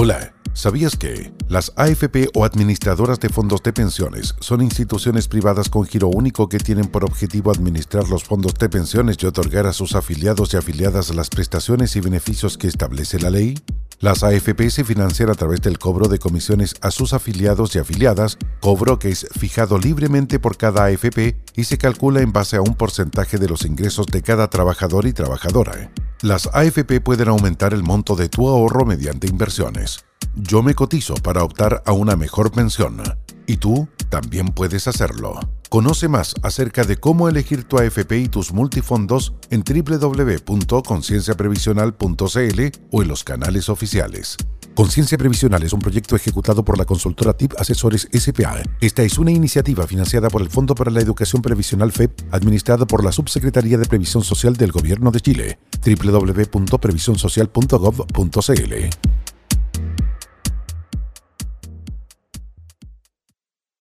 Hola, ¿sabías que las AFP o administradoras de fondos de pensiones son instituciones privadas con giro único que tienen por objetivo administrar los fondos de pensiones y otorgar a sus afiliados y afiliadas las prestaciones y beneficios que establece la ley? Las AFP se financian a través del cobro de comisiones a sus afiliados y afiliadas, cobro que es fijado libremente por cada AFP y se calcula en base a un porcentaje de los ingresos de cada trabajador y trabajadora. Las AFP pueden aumentar el monto de tu ahorro mediante inversiones. Yo me cotizo para optar a una mejor pensión. Y tú también puedes hacerlo. Conoce más acerca de cómo elegir tu AFP y tus multifondos en www.concienciaprevisional.cl o en los canales oficiales. Conciencia Previsional es un proyecto ejecutado por la consultora TIP Asesores SPA. Esta es una iniciativa financiada por el Fondo para la Educación Previsional FEP, administrado por la Subsecretaría de Previsión Social del Gobierno de Chile. www.previsionsocial.gov.cl